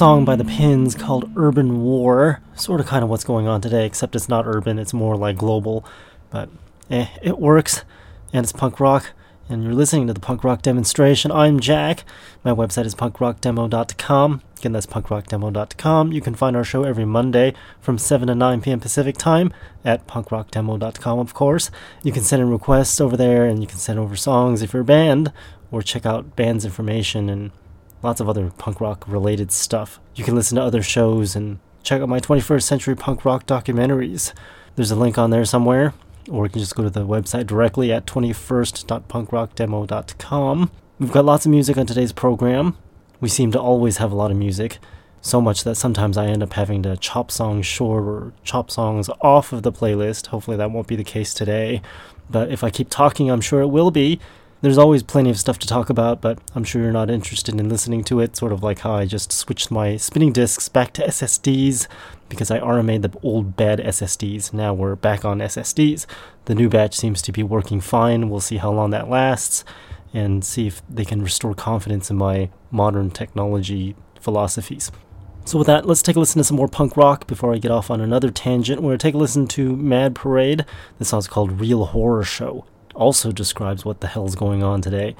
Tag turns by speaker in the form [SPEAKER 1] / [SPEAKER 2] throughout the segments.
[SPEAKER 1] song by the Pins called Urban War. Sort of kind of what's going on today, except it's not urban, it's more like global. But eh, it works, and it's punk rock. And you're listening to the punk rock demonstration. I'm Jack. My website is punkrockdemo.com. Again, that's punkrockdemo.com. You can find our show every Monday from 7 to 9 p.m. Pacific time at punkrockdemo.com, of course. You can send in requests over there, and you can send over songs if you're a band, or check out band's information and lots of other punk rock related stuff. You can listen to other shows and check out my 21st century punk rock documentaries. There's a link on there somewhere, or you can just go to the website directly at 21st.punkrockdemo.com. We've got lots of music on today's program. We seem to always have a lot of music, so much that sometimes I end up having to chop songs short or chop songs off of the playlist. Hopefully, that won't be the case today. But if I keep talking, I'm sure it will be. There's always plenty of stuff to talk about, but I'm sure you're not interested in listening to it. Sort of like how I just switched my spinning discs back to SSDs because I RMA'd the old bad SSDs. Now we're back on SSDs. The new batch seems to be working fine. We'll see how long that lasts and see if they can restore confidence in my modern technology philosophies. So, with that, let's take a listen to some more punk rock before I get off on another tangent. We're going to take a listen to Mad Parade. This song's called Real Horror Show also describes what the hell's going on today.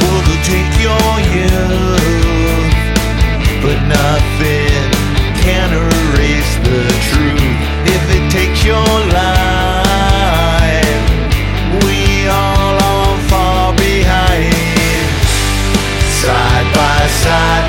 [SPEAKER 2] will take your youth, but nothing can erase the
[SPEAKER 3] truth if it
[SPEAKER 4] takes your life. We all behind, side by side.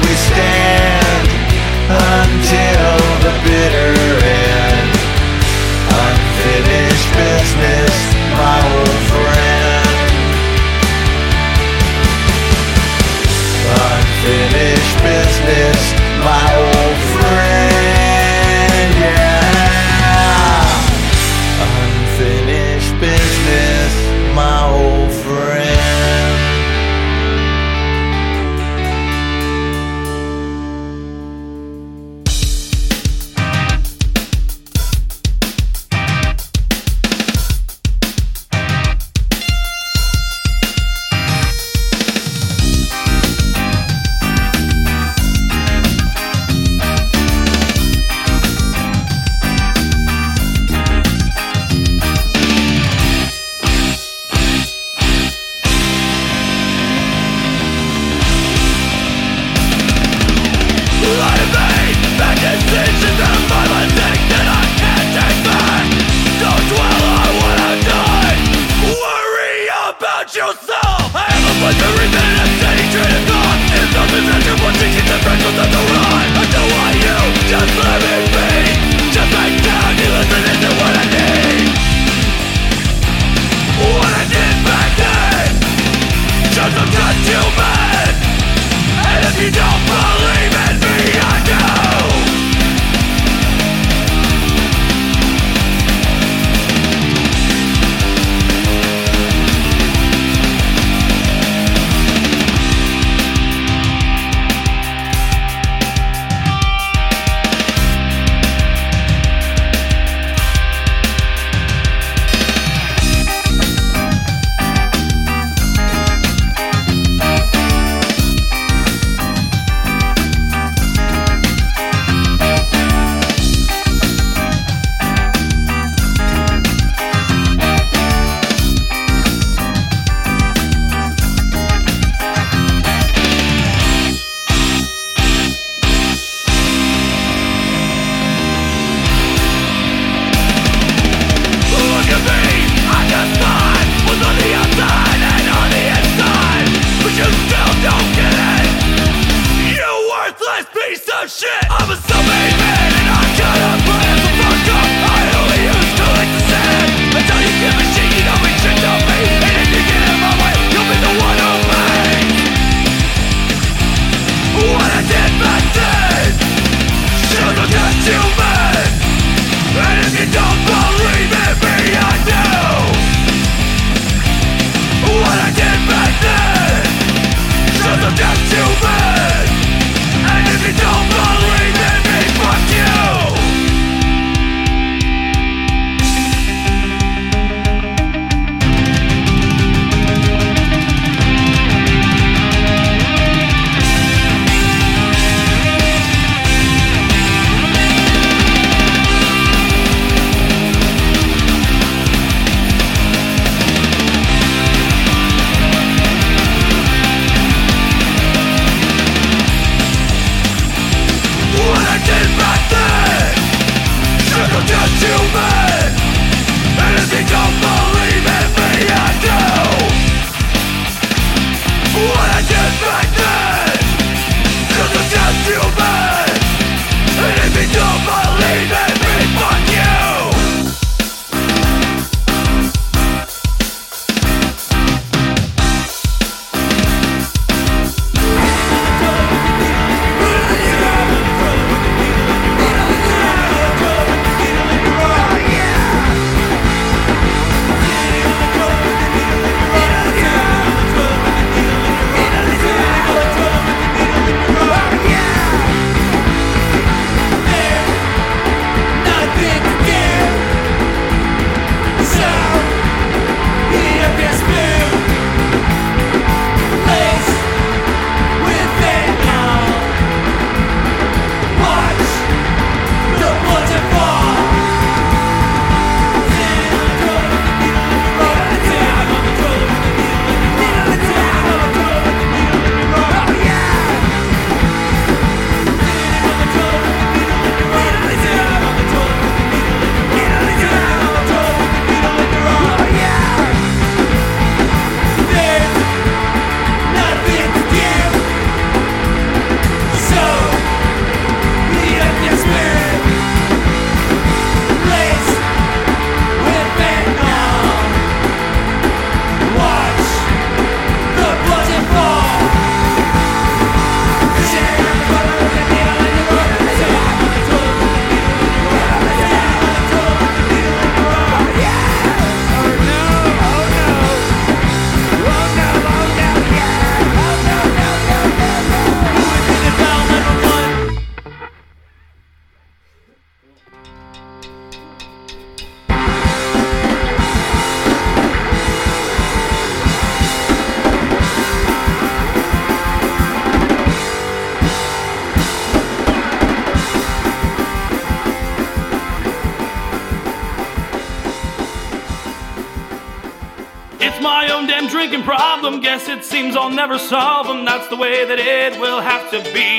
[SPEAKER 5] Seems I'll never solve them. That's the way that it will have to be.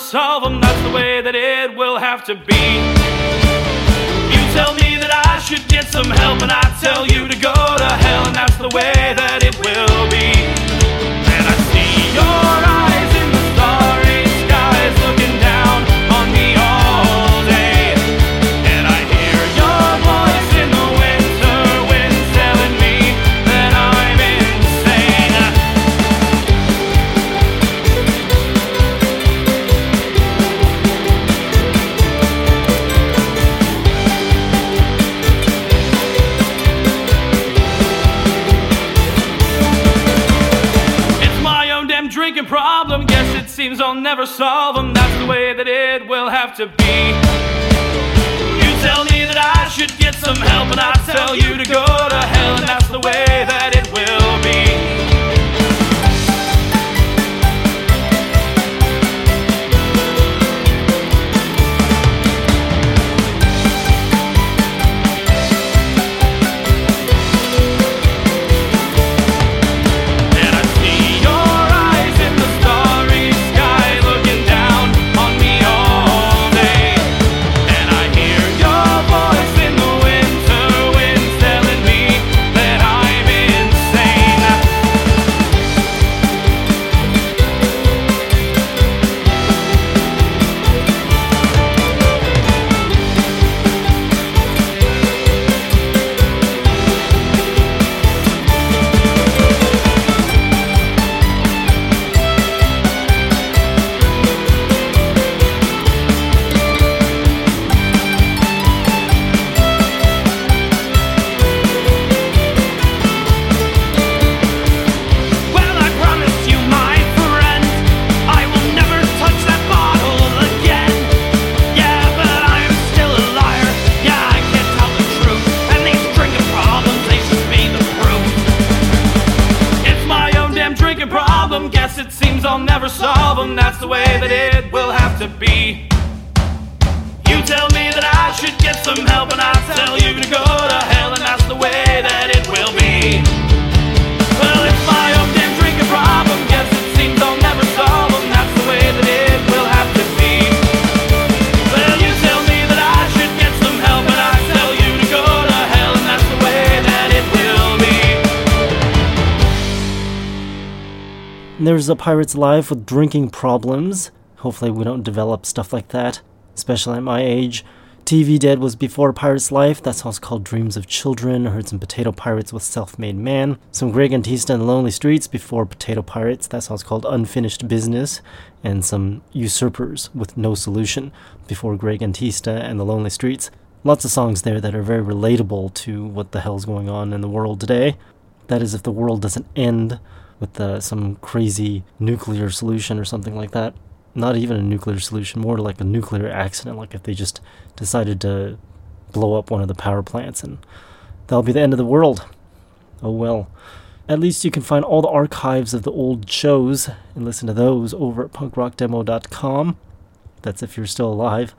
[SPEAKER 5] Solve them. That's the way that it will have to be. You tell me that I should get some help, and I tell you to go to hell, and that's the way that it will be. Solve them. That's the way that it will have to be. You tell me that I should get some help, and I tell you to go to hell, and that's the way that
[SPEAKER 1] Pirates Life with drinking problems. Hopefully, we don't develop stuff like that, especially at my age. TV Dead was before Pirates Life. That song's called Dreams of Children. Heard some Potato Pirates with Self Made Man. Some Greg Antista and Lonely Streets before Potato Pirates. That song's called Unfinished Business. And some Usurpers with No Solution before Greg Antista and the Lonely Streets. Lots of songs there that are very relatable to what the hell's going on in the world today. That is, if the world doesn't end with uh, some crazy nuclear solution or something like that. Not even a nuclear solution, more like a nuclear accident, like if they just decided to blow up one of the power plants and that'll be the end of the world. Oh well. At least you can find all the archives of the old shows and listen to those over at punkrockdemo.com. That's if you're still alive.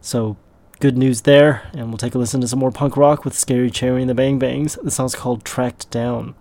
[SPEAKER 1] So, good news there, and we'll take a listen to some more punk rock with Scary Cherry and the Bang Bangs. The song's called Tracked Down.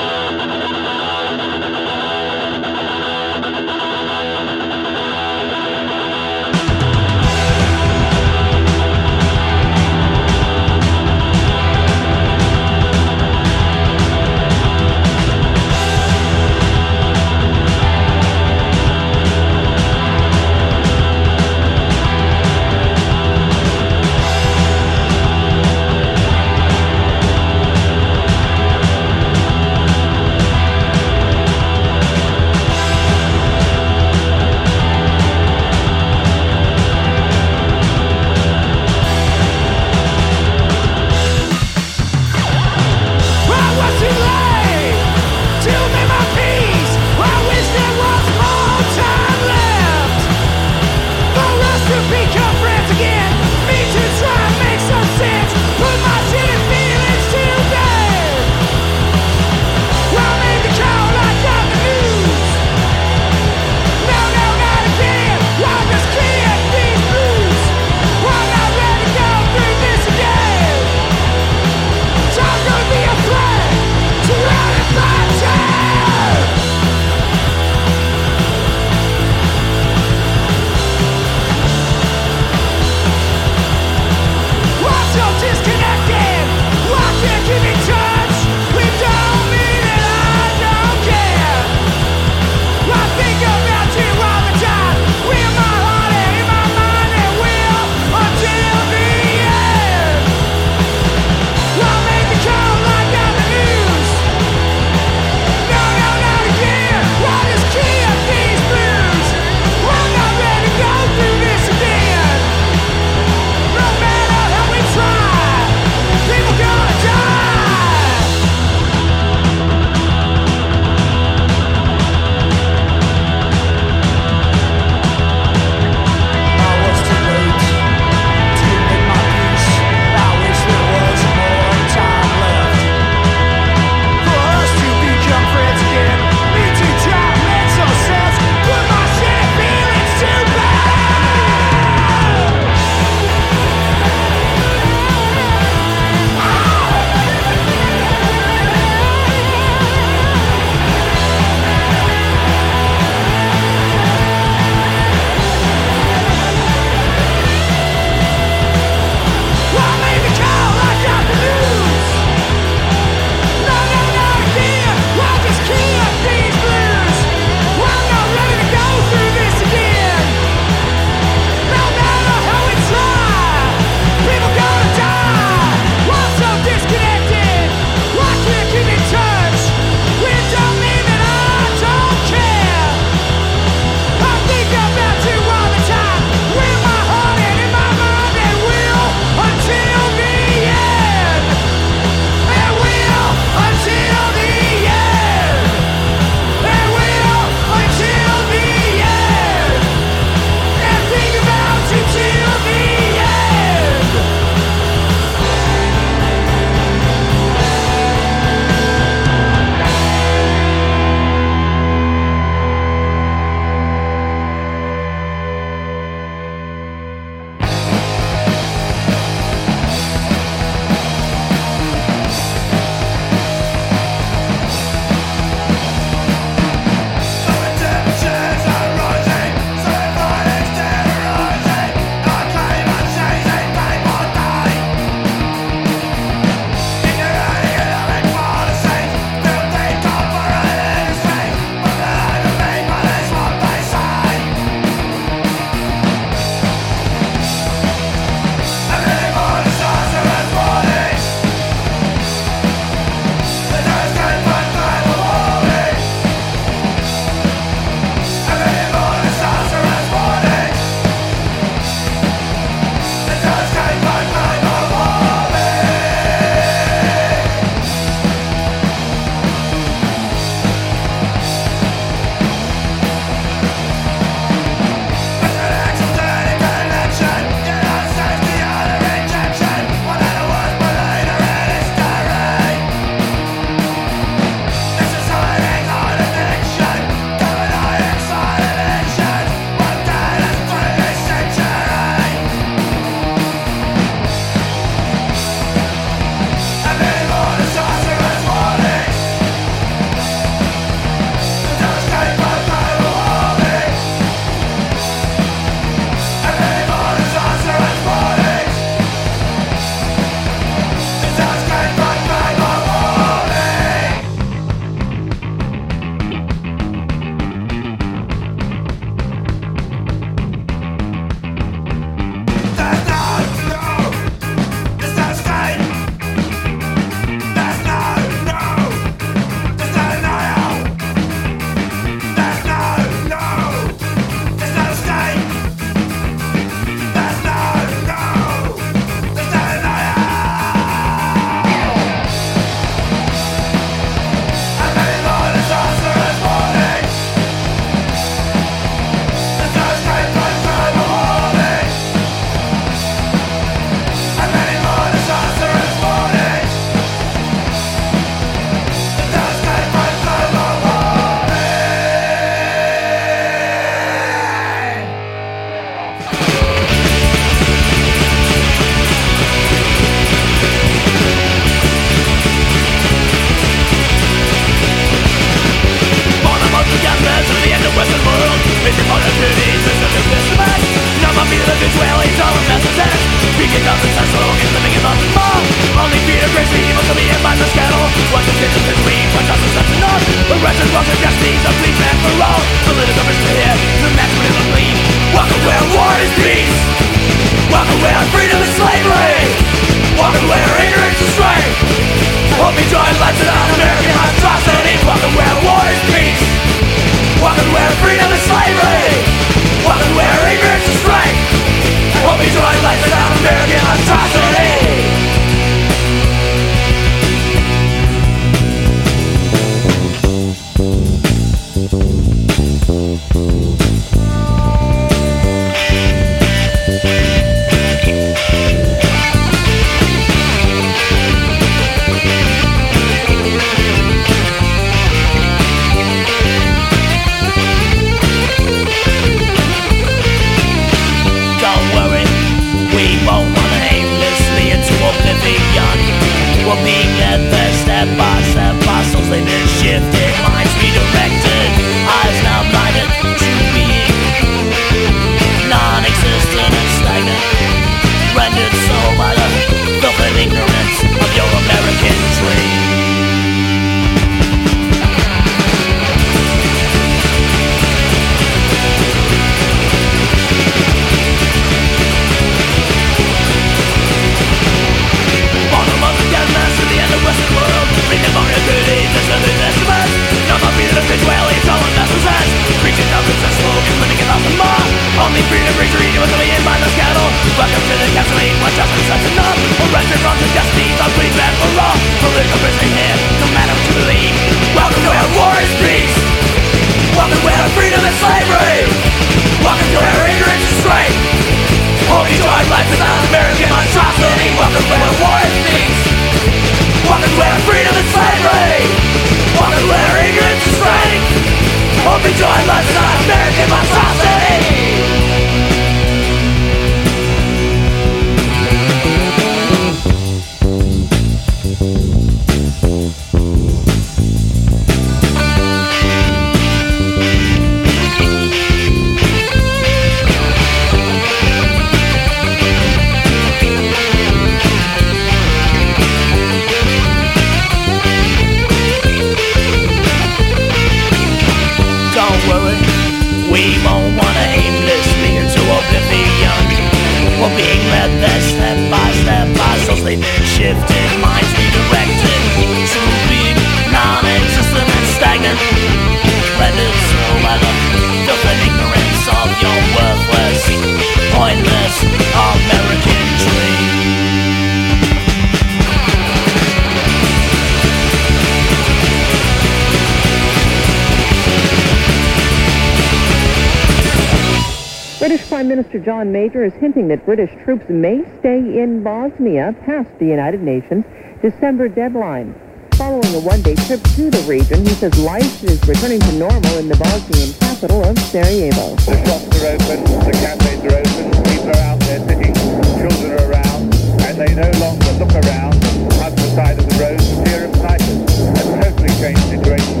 [SPEAKER 5] Is
[SPEAKER 6] hinting that British troops may stay in Bosnia past the United Nations December deadline. Following a one-day trip to the region, he says life is returning to normal in the Bosnian capital of Sarajevo.
[SPEAKER 7] The shops are open, the cafes are open, people are out there sitting, children are around, and they no longer look around at the side of the road for fear of snipers. A totally changed situation.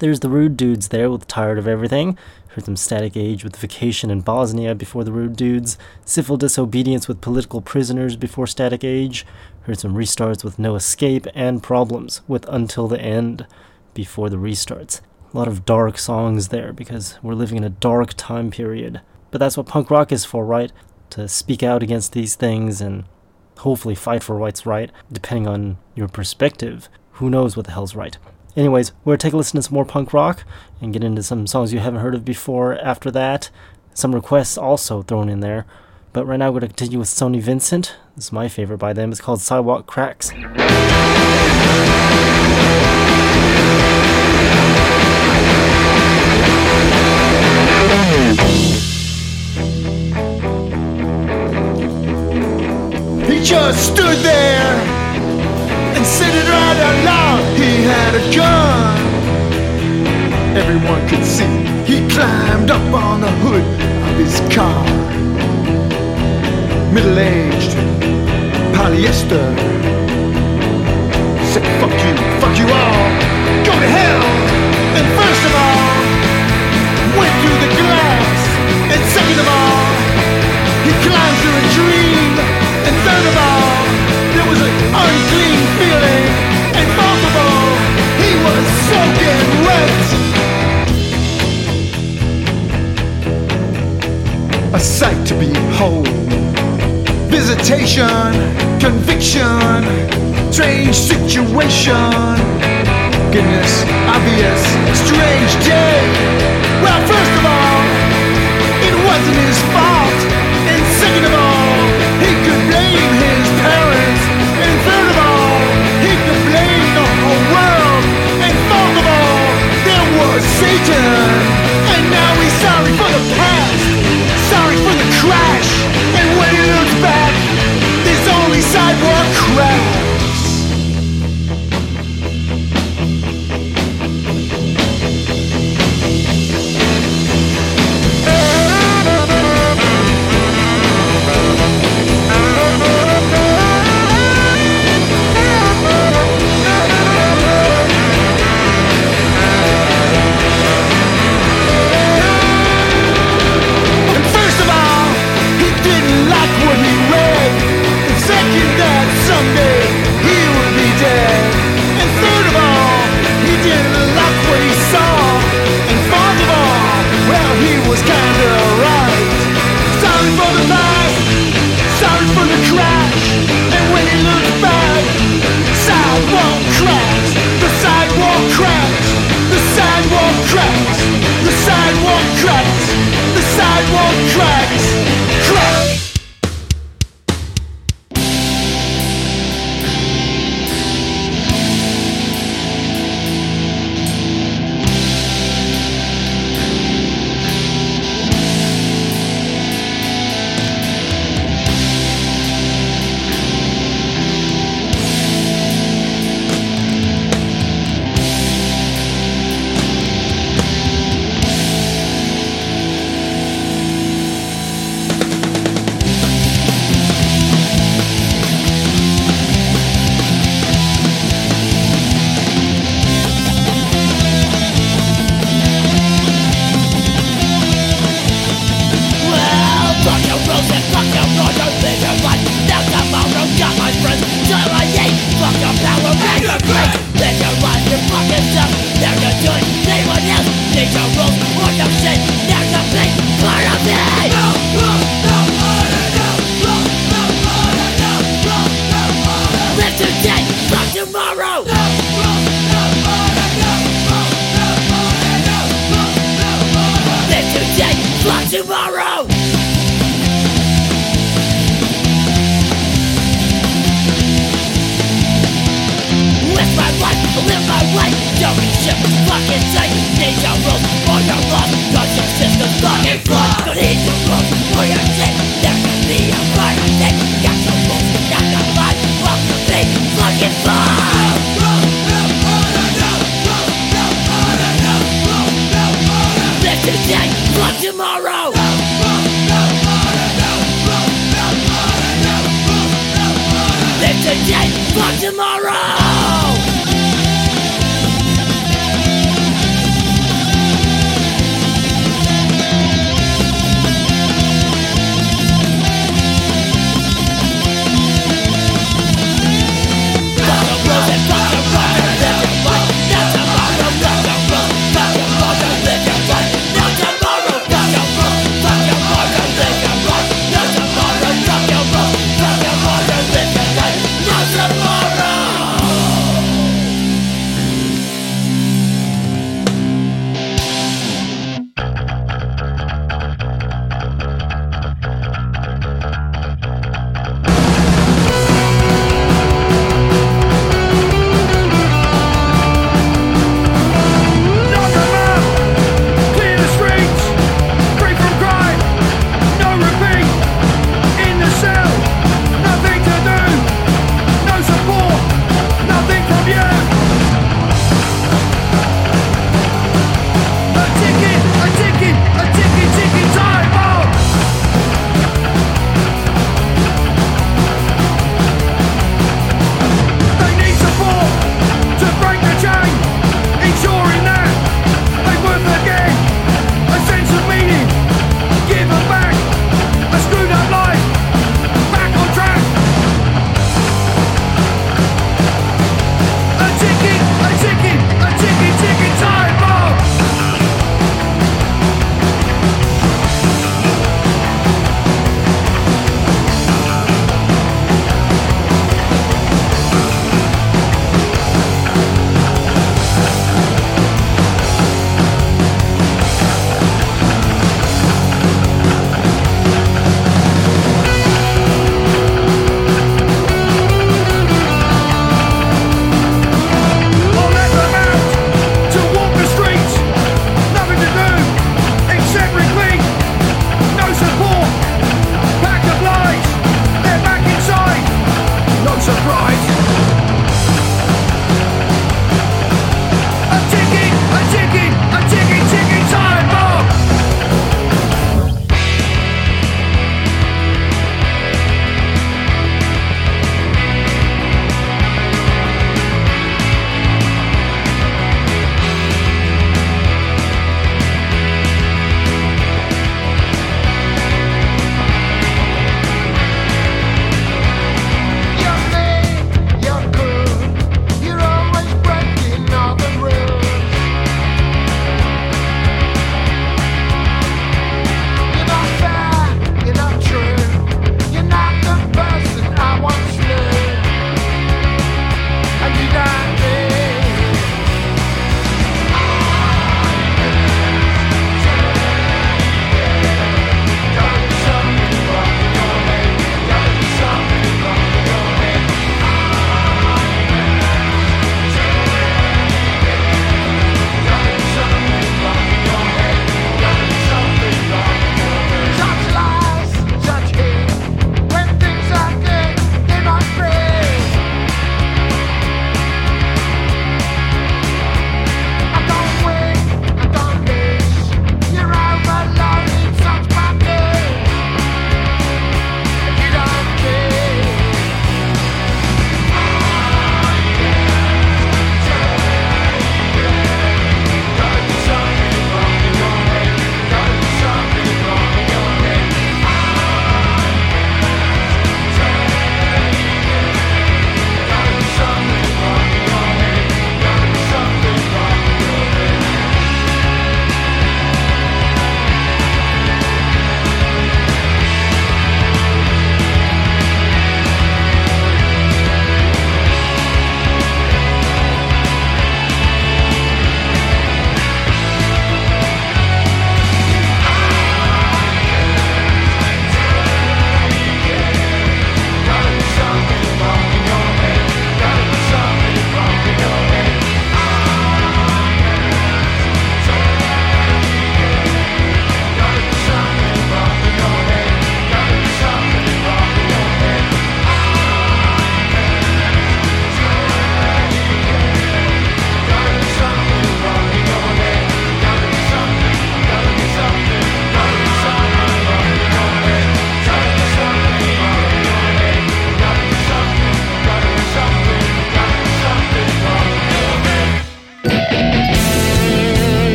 [SPEAKER 1] There's the Rude Dudes there with Tired of Everything. Heard some Static Age with Vacation in Bosnia before the Rude Dudes. Civil Disobedience with Political Prisoners before Static Age. Heard some restarts with No Escape and Problems with Until the End before the restarts. A lot of dark songs there because we're living in a dark time period. But that's what punk rock is for, right? To speak out against these things and hopefully fight for what's right, depending on your perspective. Who knows what the hell's right? Anyways, we're gonna take a listen to some more punk rock and get into some songs you haven't heard of before after that. Some requests also thrown in there. But right now we're gonna continue with Sonny Vincent. This is my favorite by them. It's called Sidewalk Cracks.
[SPEAKER 8] He just stood there and said it right out loud. He had a gun. Everyone could see. He climbed up on the hood of his car. Middle aged, polyester. Said, fuck you, fuck you all. Go to hell. And first of all, went through the glass. And second of all, he climbed through a dream. And third of all, was an unclean feeling. He was soaking wet. A sight to behold. Visitation, conviction, strange situation. Goodness, obvious, strange day. Well, first of all, it wasn't his fault. Was sidewalk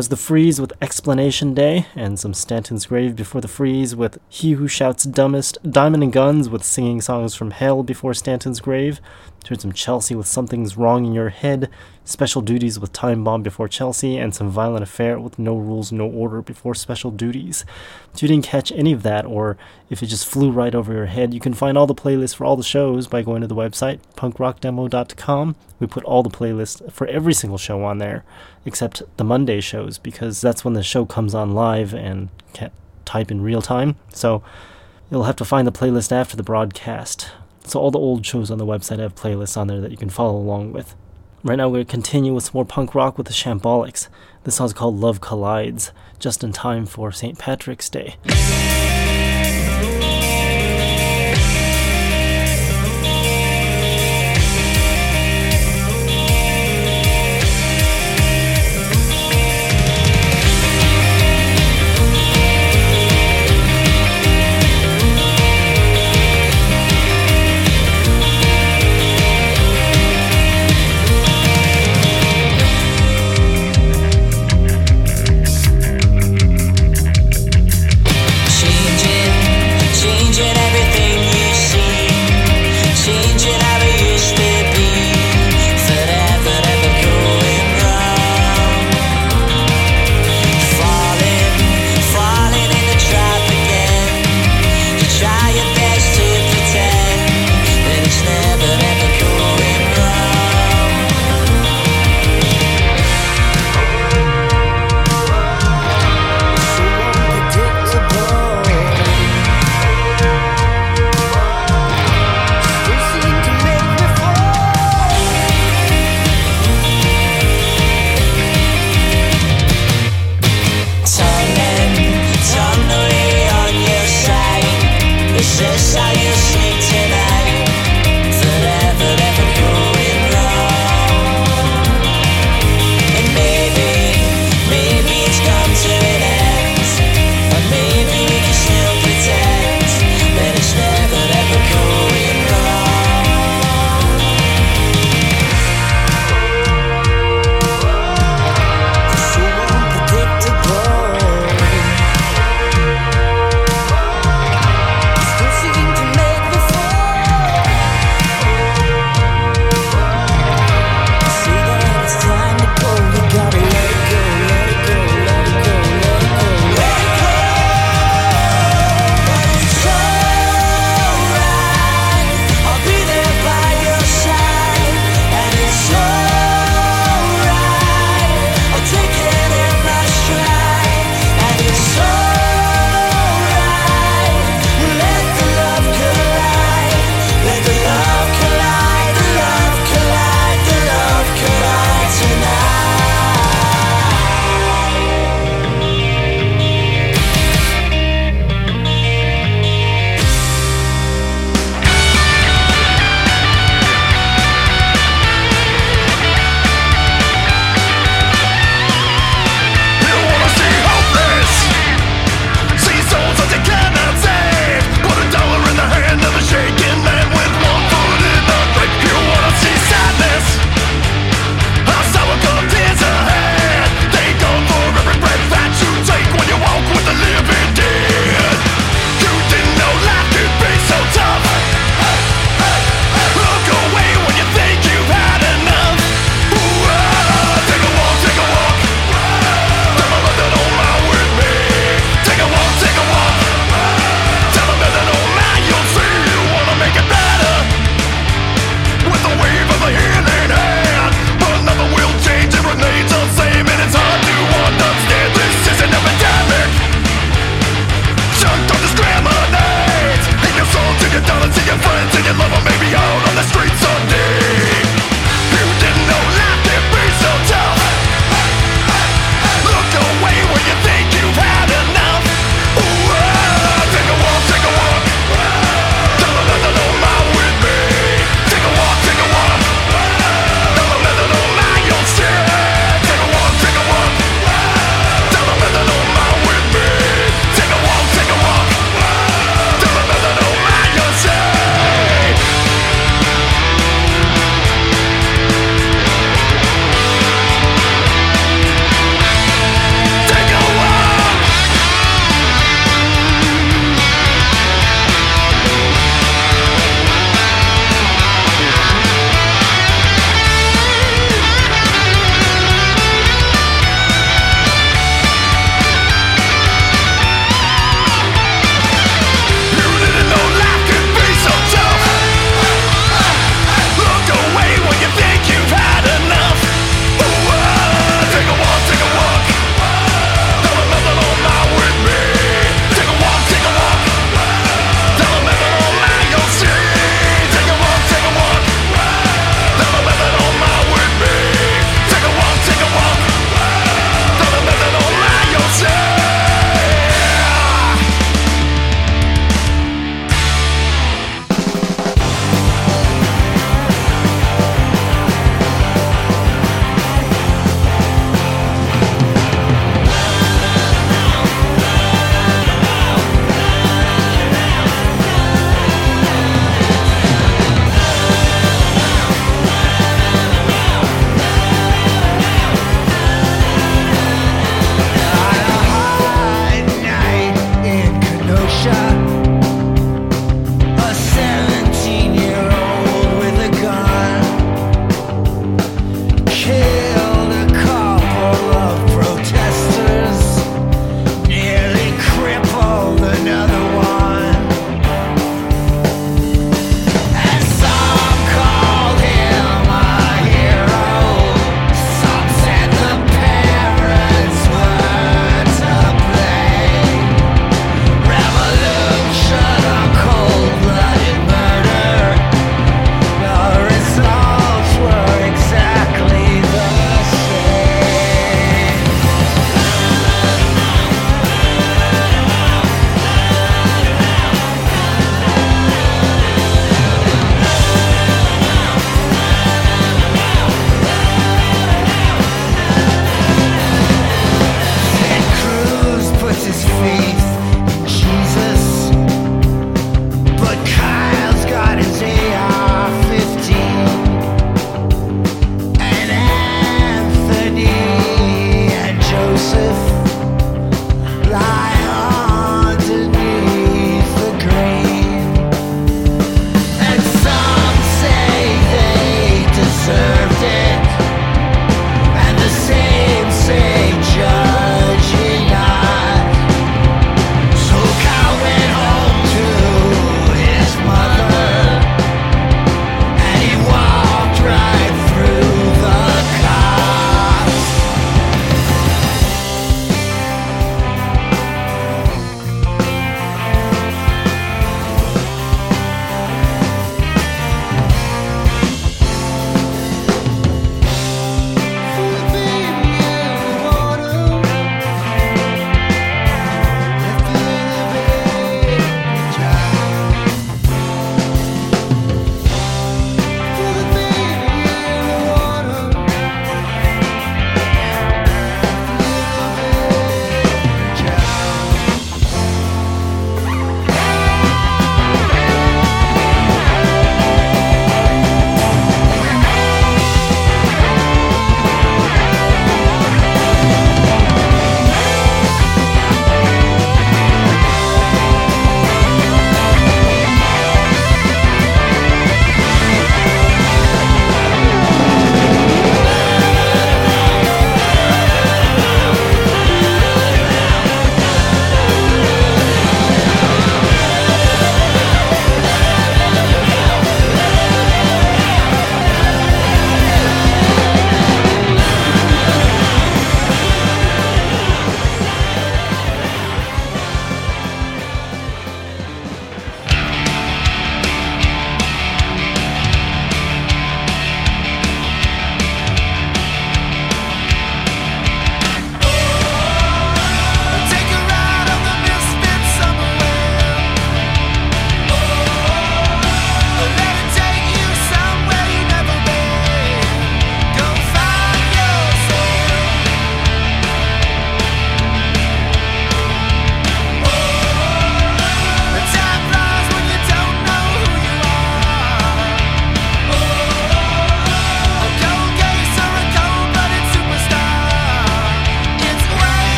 [SPEAKER 1] That's The Freeze with Explanation Day, and some Stanton's Grave before The Freeze with He Who Shouts Dumbest, Diamond and Guns with Singing Songs from Hell before Stanton's Grave, heard some Chelsea with Something's Wrong in Your Head, Special Duties with Time Bomb before Chelsea, and some Violent Affair with No Rules, No Order before Special Duties. If you didn't catch any of that, or if it just flew right over your head, you can find all the playlists for all the shows by going to the website, punkrockdemo.com. We put all the playlists for every single show on there, except the Monday shows, because that's when the show comes on live and can't type in real time. So you'll have to find the playlist after the broadcast. So all the old shows on the website have playlists on there that you can follow along with. Right now, we're going to continue with some more punk rock with the Shambolics. This song's called Love Collides, just in time for St. Patrick's Day.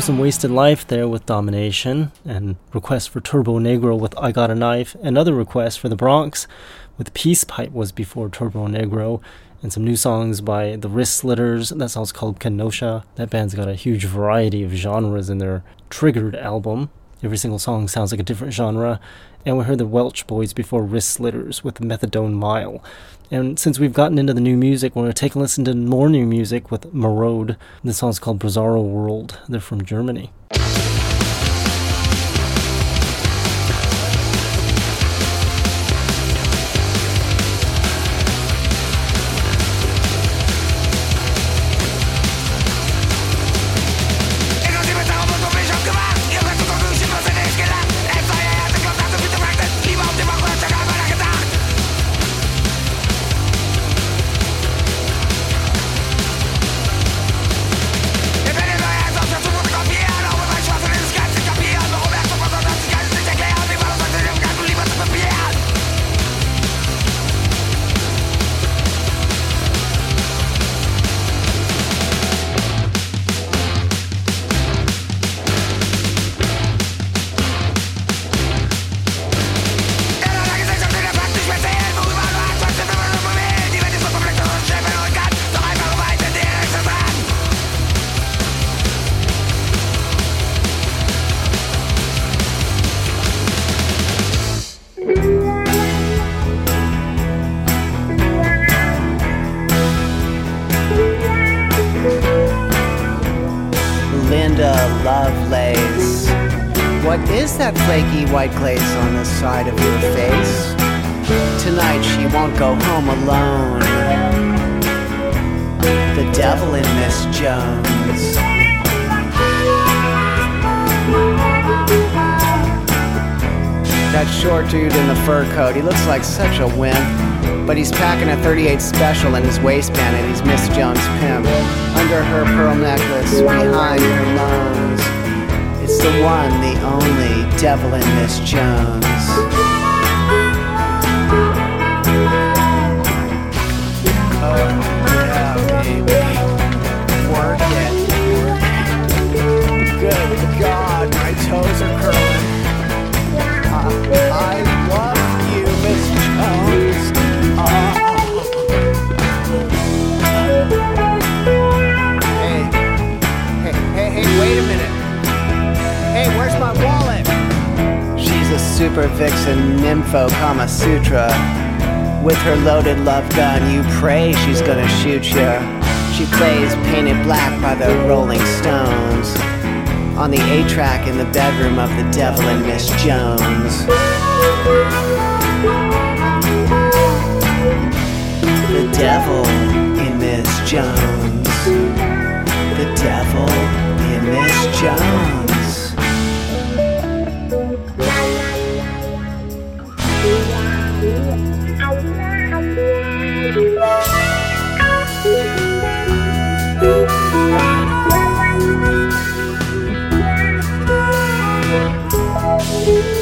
[SPEAKER 1] Frozen Wasted Life there with Domination, and request for Turbonegro with I Got a Knife. Another request for the Bronx with Peace Pipe was before Turbonegro, and some new songs by the Wrist Slitters. That song's called Kenosha. That band's got a huge variety of genres in their Triggered album. Every single song sounds like a different genre. And we heard the Welch Boys before Wrist Slitters with Methadone Mile. And since we've gotten into the new music, we're going to take a listen to more new music with Marode. This song's called Bizarro World. They're from Germany.
[SPEAKER 9] That short dude in the fur coat, he looks like such a wimp. But he's packing a 38 special in his waistband and he's Miss Jones' pimp. Under her pearl necklace, behind her nose. It's the one, the only devil in Miss Jones. Super vixen nympho Kama Sutra. With her loaded love gun, you pray she's gonna shoot ya. She plays Paint It Black by the Rolling Stones. On the A track in the bedroom of the devil and Miss Jones. The devil in Miss Jones. The devil in Miss Jones.
[SPEAKER 10] Thank you.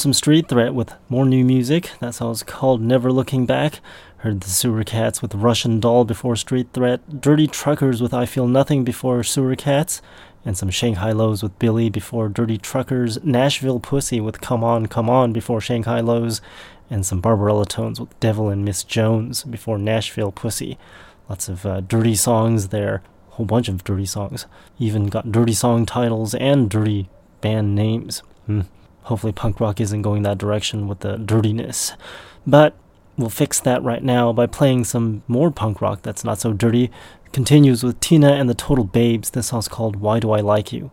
[SPEAKER 10] Some Street Threat with more new music. That song's called Never Looking Back. Heard the Sewer Cats with Russian Doll before Street Threat. Dirty Truckers with I Feel Nothing before Sewer Cats. And some Shanghai Lows with Billy before Dirty Truckers. Nashville Pussy with Come On, Come On before Shanghai Lows. And some Barbarella Tones with Devil and Miss Jones before Nashville Pussy. Lots of uh, dirty songs there. A whole bunch of dirty songs. Even got dirty song titles and dirty band names. Hmm. Hopefully, punk rock isn't going that direction with the dirtiness. But we'll fix that right now by playing some more punk rock that's not so dirty. Continues with Tina and the Total Babes. This song's called Why Do I Like You?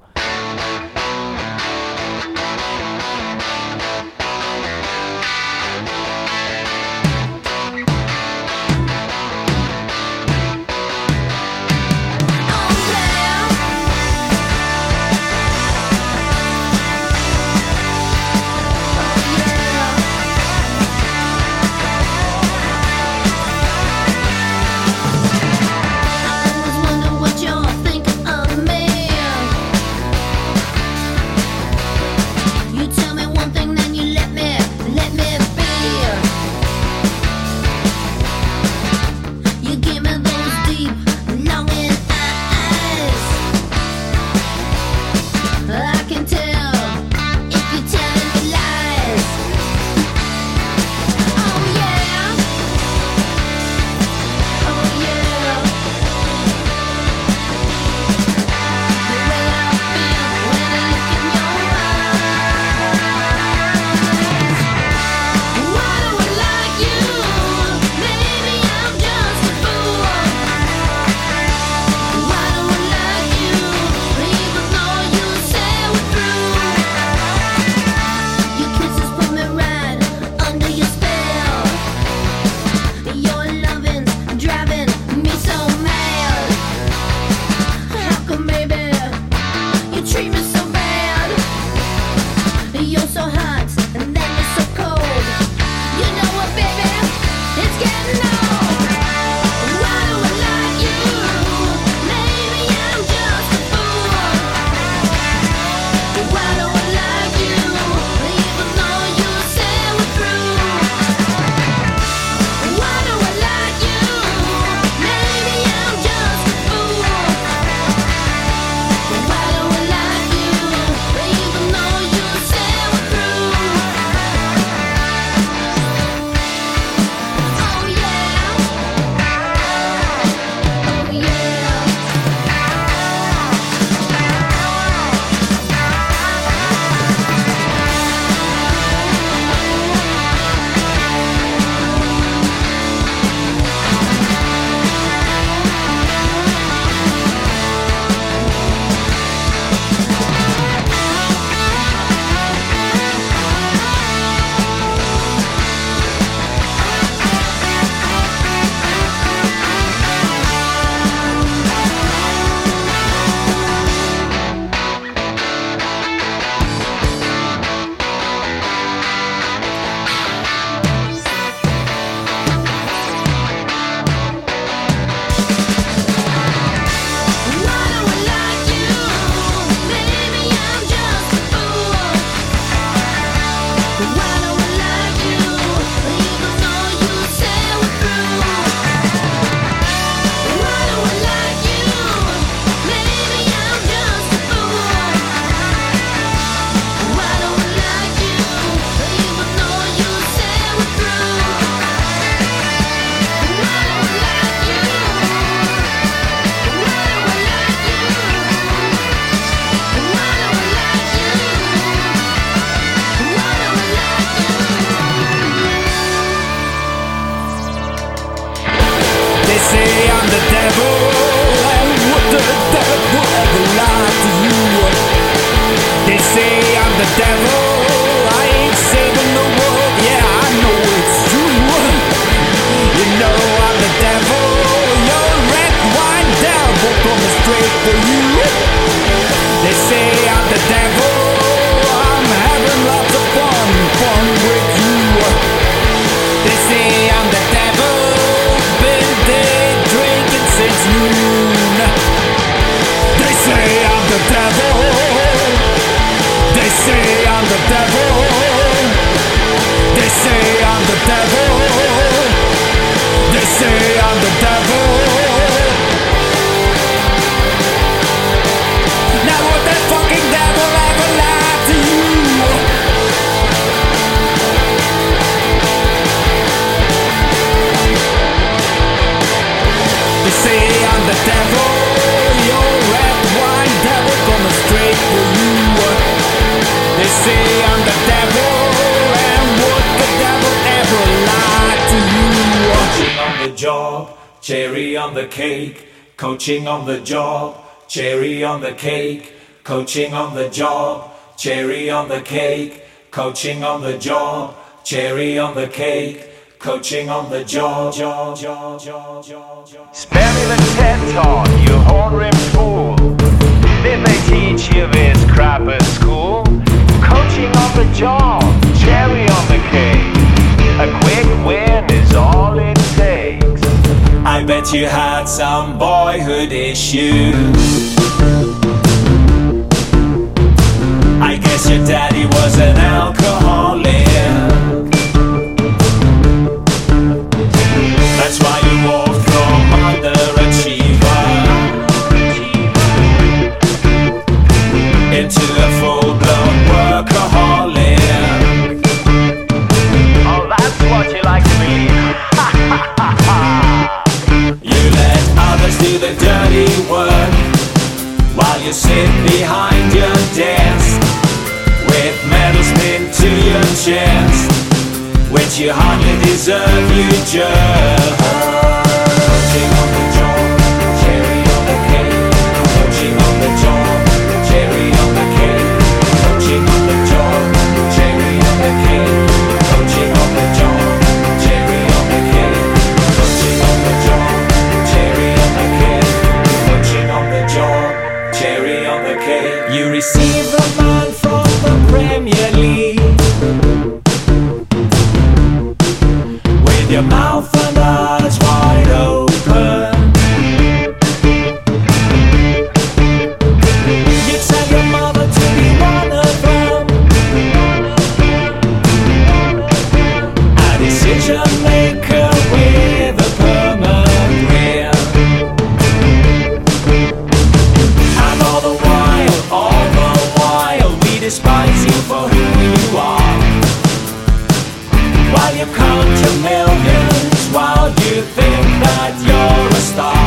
[SPEAKER 11] Cake. Coaching on the job, cherry on the cake. Coaching on the job, cherry on the cake. Coaching on the job, job, job, job, job, job.
[SPEAKER 12] Spare me the TED talk, you horn-rimmed fool. Did they teach you this crap at school? Coaching on the job, cherry on the cake. A quick win is all it takes.
[SPEAKER 11] I bet you had some boyhood issues. Guess your daddy was an alcoholic. Chest, which you hardly deserve, you jerk. While you count your millions, while you think that you're a star.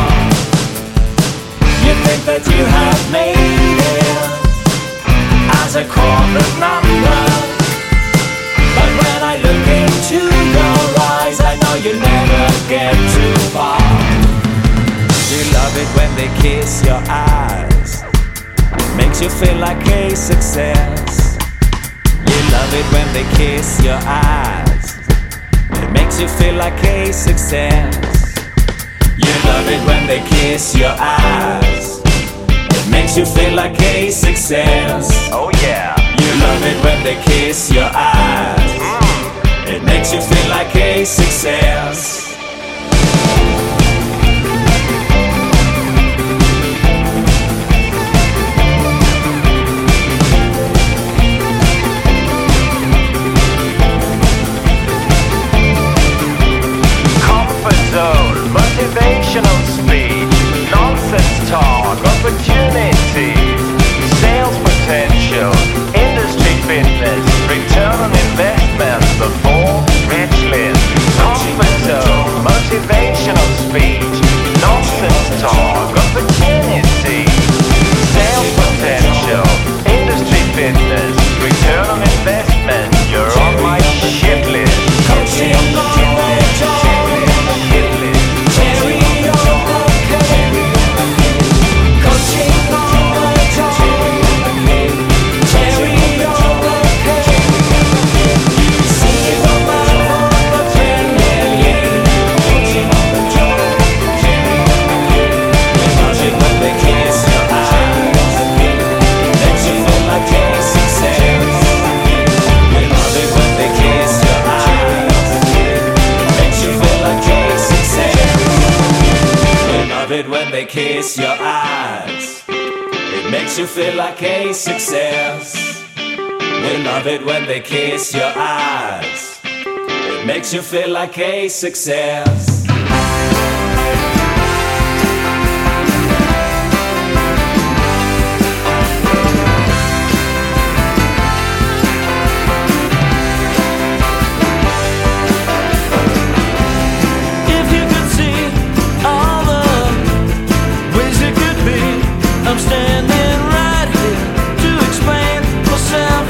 [SPEAKER 11] You think that you have made it as a corporate number. But when I look into your eyes, I know you never get too far. You love it when they kiss your eyes. Makes you feel like a success. You love it when they kiss your eyes. You feel like a success. You love it when they kiss your eyes. It makes you feel like a success.
[SPEAKER 12] Oh yeah.
[SPEAKER 11] You love it when they kiss your eyes. Mm. It makes you feel like a success.
[SPEAKER 12] Zone, motivational speech, nonsense talk, opportunities, sales potential, industry fitness, return on investment before rich list. Comfort zone, motivational speech, nonsense talk, opportunities, sales potential, industry fitness,
[SPEAKER 11] kiss your eyes. It makes you feel like a success. We love it when they kiss your eyes. It makes you feel like a success.
[SPEAKER 13] I'm standing right here to explain myself.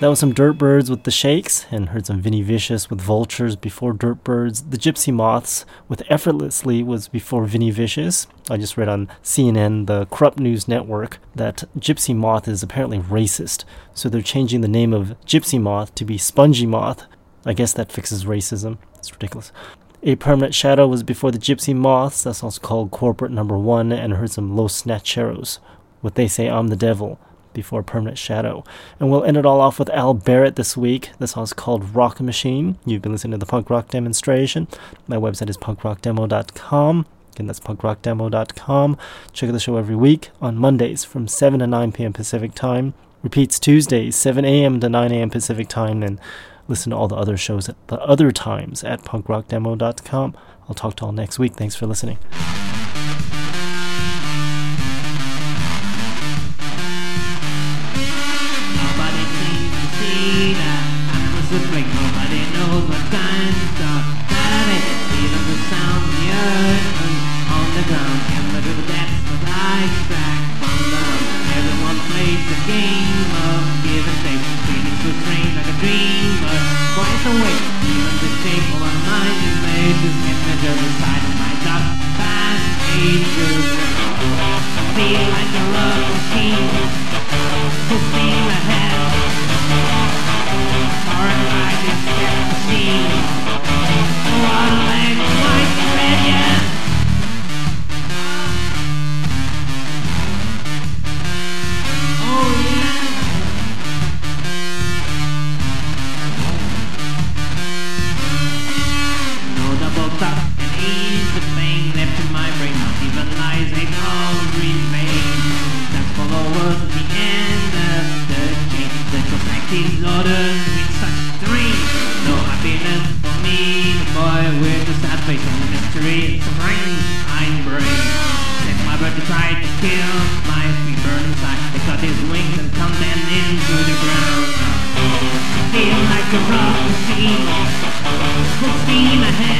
[SPEAKER 13] That
[SPEAKER 1] was some Dirt Birds with the Shakes, and heard some Vinny Vicious with Vultures before Dirt Birds. The Gypsy Moths with Effortlessly was before Vinny Vicious. I just read on CNN, the corrupt news network, that Gypsy Moth is apparently racist. So they're changing the name of Gypsy Moth to be Spongy Moth. I guess that fixes racism. It's ridiculous. A Permanent Shadow was before the Gypsy Moths. That's also called Corporate Number One, and heard some Los Snatcheros. What they say, I'm the devil before Permanent Shadow. And we'll end it all off with Al Barrett this week. This song's called Rock Machine. You've been listening to the punk rock demonstration. My website is punkrockdemo.com. Again, that's punkrockdemo.com. Check out the show every week on Mondays from 7 to 9 p.m. Pacific Time. Repeats Tuesdays, 7 a.m. to 9 a.m. Pacific Time. And listen to all the other shows at the other times at punkrockdemo.com. I'll talk to all next week. Thanks for listening.
[SPEAKER 14] That blink. Nobody knows what that it is. Even the sound of the earth and on the ground. In the river depths of ice track from the Everyone plays the game of give and take. Feeling so strange like a dream, but quite away. Even the shape of our mind is made the side of my dark past ages. Feel like a love machine. Full steam ahead. Far lies they all remain. That's followers the end of the chain. The perspectives ordered with such dream. No happiness for me, the boy with the sad face and the mystery. It's a brain, I'm brain. Take my bird try to kill my feet burn inside. They cut his wings and come them into the ground. Feel like a rock machine. Full steam ahead.